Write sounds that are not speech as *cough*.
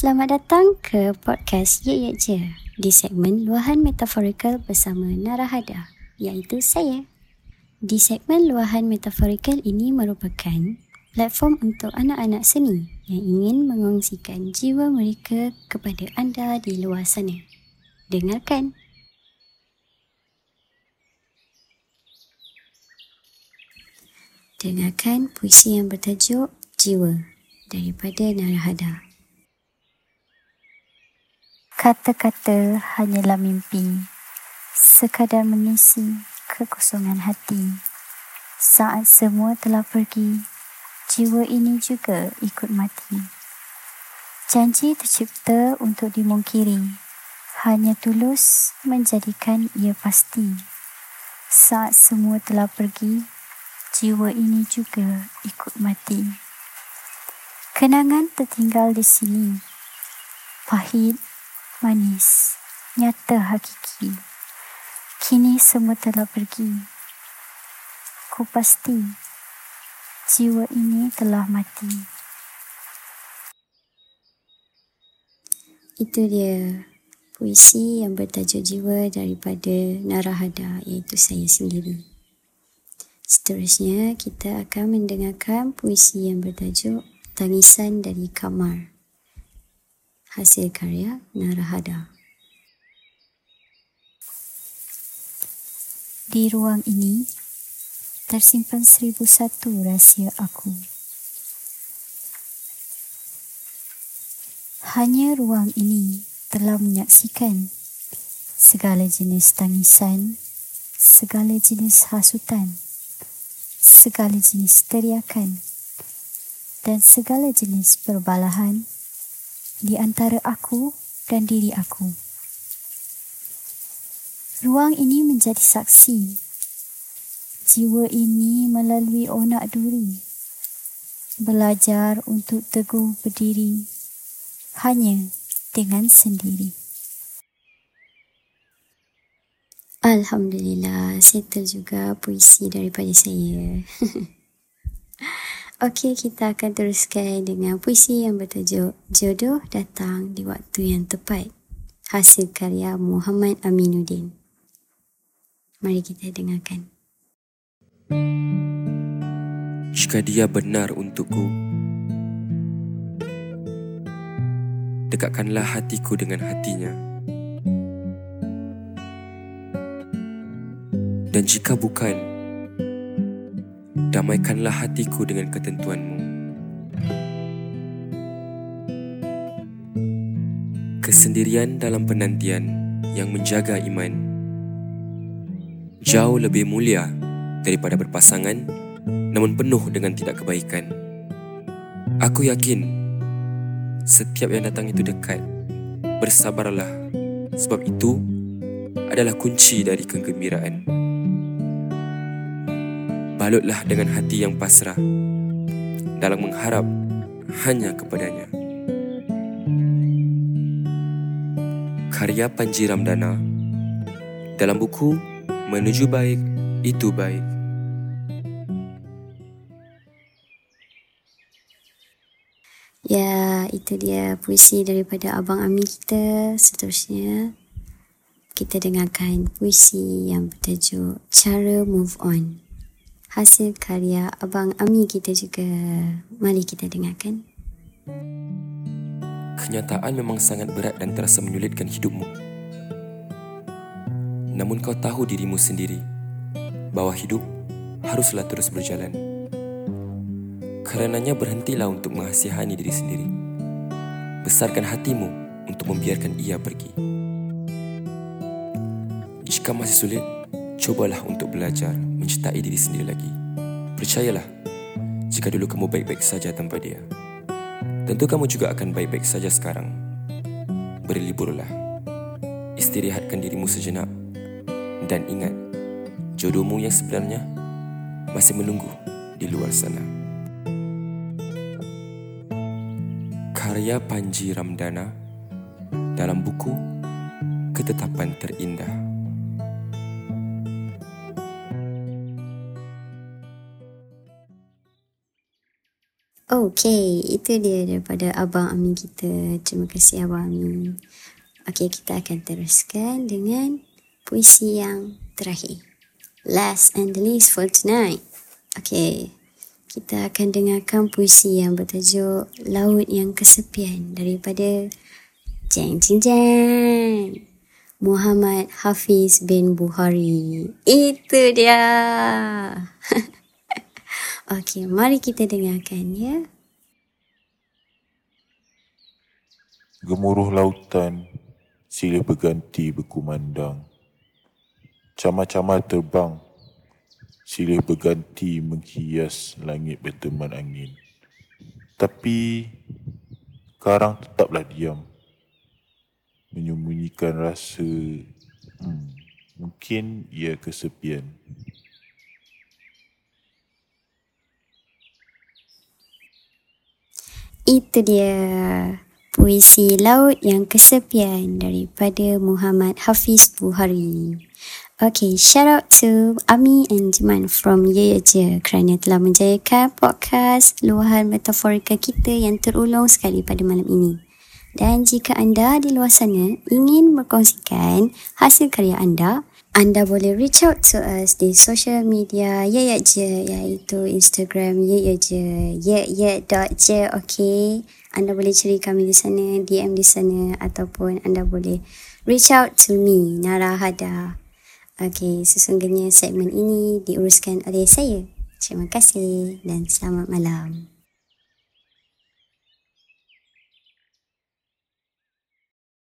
Selamat datang ke podcast Ye Ye Je di segmen Luahan Metaforikal bersama Narahada, iaitu saya. Di segmen Luahan Metaforikal ini merupakan platform untuk anak-anak seni yang ingin mengongsikan jiwa mereka kepada anda di luar sana. Dengarkan. Dengarkan puisi yang bertajuk Jiwa daripada Narahada. Kata-kata hanyalah mimpi, sekadar mengisi kekosongan hati. Saat semua telah pergi, jiwa ini juga ikut mati. Janji tercipta untuk dimungkiri, hanya tulus menjadikan ia pasti. Saat semua telah pergi, jiwa ini juga ikut mati. Kenangan tertinggal di sini, pahit manis, nyata hakiki. Kini semua telah pergi. Ku pasti jiwa ini telah mati. Itu dia puisi yang bertajuk jiwa daripada Narahada iaitu saya sendiri. Seterusnya kita akan mendengarkan puisi yang bertajuk Tangisan dari Kamar hasil karya Narahada. Di ruang ini tersimpan seribu satu rahsia aku. Hanya ruang ini telah menyaksikan segala jenis tangisan, segala jenis hasutan, segala jenis teriakan dan segala jenis perbalahan di antara aku dan diri aku. Ruang ini menjadi saksi. Jiwa ini melalui onak duri. Belajar untuk teguh berdiri hanya dengan sendiri. Alhamdulillah, settle juga puisi daripada saya. *laughs* Okey, kita akan teruskan dengan puisi yang bertajuk Jodoh Datang di Waktu Yang Tepat. Hasil karya Muhammad Aminuddin. Mari kita dengarkan. Jika dia benar untukku, dekatkanlah hatiku dengan hatinya. Dan jika bukan, damaikanlah hatiku dengan ketentuanmu. Kesendirian dalam penantian yang menjaga iman jauh lebih mulia daripada berpasangan namun penuh dengan tidak kebaikan. Aku yakin setiap yang datang itu dekat. Bersabarlah sebab itu adalah kunci dari kegembiraan balutlah dengan hati yang pasrah dalam mengharap hanya kepadanya. Karya Panji Ramdana dalam buku Menuju Baik Itu Baik. Ya, itu dia puisi daripada Abang Ami kita. Seterusnya, kita dengarkan puisi yang bertajuk Cara Move On hasil karya Abang Ami kita juga. Mari kita dengarkan. Kenyataan memang sangat berat dan terasa menyulitkan hidupmu. Namun kau tahu dirimu sendiri bahawa hidup haruslah terus berjalan. Karenanya berhentilah untuk menghasihani diri sendiri. Besarkan hatimu untuk membiarkan ia pergi. Jika masih sulit, Cobalah untuk belajar mencintai diri sendiri lagi. Percayalah, jika dulu kamu baik-baik saja tanpa dia. Tentu kamu juga akan baik-baik saja sekarang. Berliburlah. Istirahatkan dirimu sejenak. Dan ingat, jodohmu yang sebenarnya masih menunggu di luar sana. Karya Panji Ramdana dalam buku Ketetapan Terindah. Okay, itu dia daripada Abang Amin kita. Terima kasih Abang Amin. Okay, kita akan teruskan dengan puisi yang terakhir. Last and the least for tonight. Okay, kita akan dengarkan puisi yang bertajuk Laut yang Kesepian daripada Jeng Jeng Jeng. Muhammad Hafiz bin Buhari. Itu dia. *laughs* Okey, mari kita dengarkan ya. Gemuruh lautan silih berganti berkumandang. Camar-camar terbang silih berganti menghias langit berteman angin. Tapi karang tetaplah diam. Menyembunyikan rasa hmm, mungkin ia kesepian. Itu dia puisi Laut yang Kesepian daripada Muhammad Hafiz Buhari. Okay, shout out to Ami and Jiman from Ye Ye Je kerana telah menjayakan podcast luahan metaforika kita yang terulung sekali pada malam ini. Dan jika anda di luar sana ingin berkongsikan hasil karya anda, anda boleh reach out to us di social media ye ye je iaitu Instagram ye ye je ye ye dot je okay anda boleh cari kami di sana DM di sana ataupun anda boleh reach out to me Nara Hada. Okay sesungguhnya segmen ini diuruskan oleh saya. Terima kasih dan selamat malam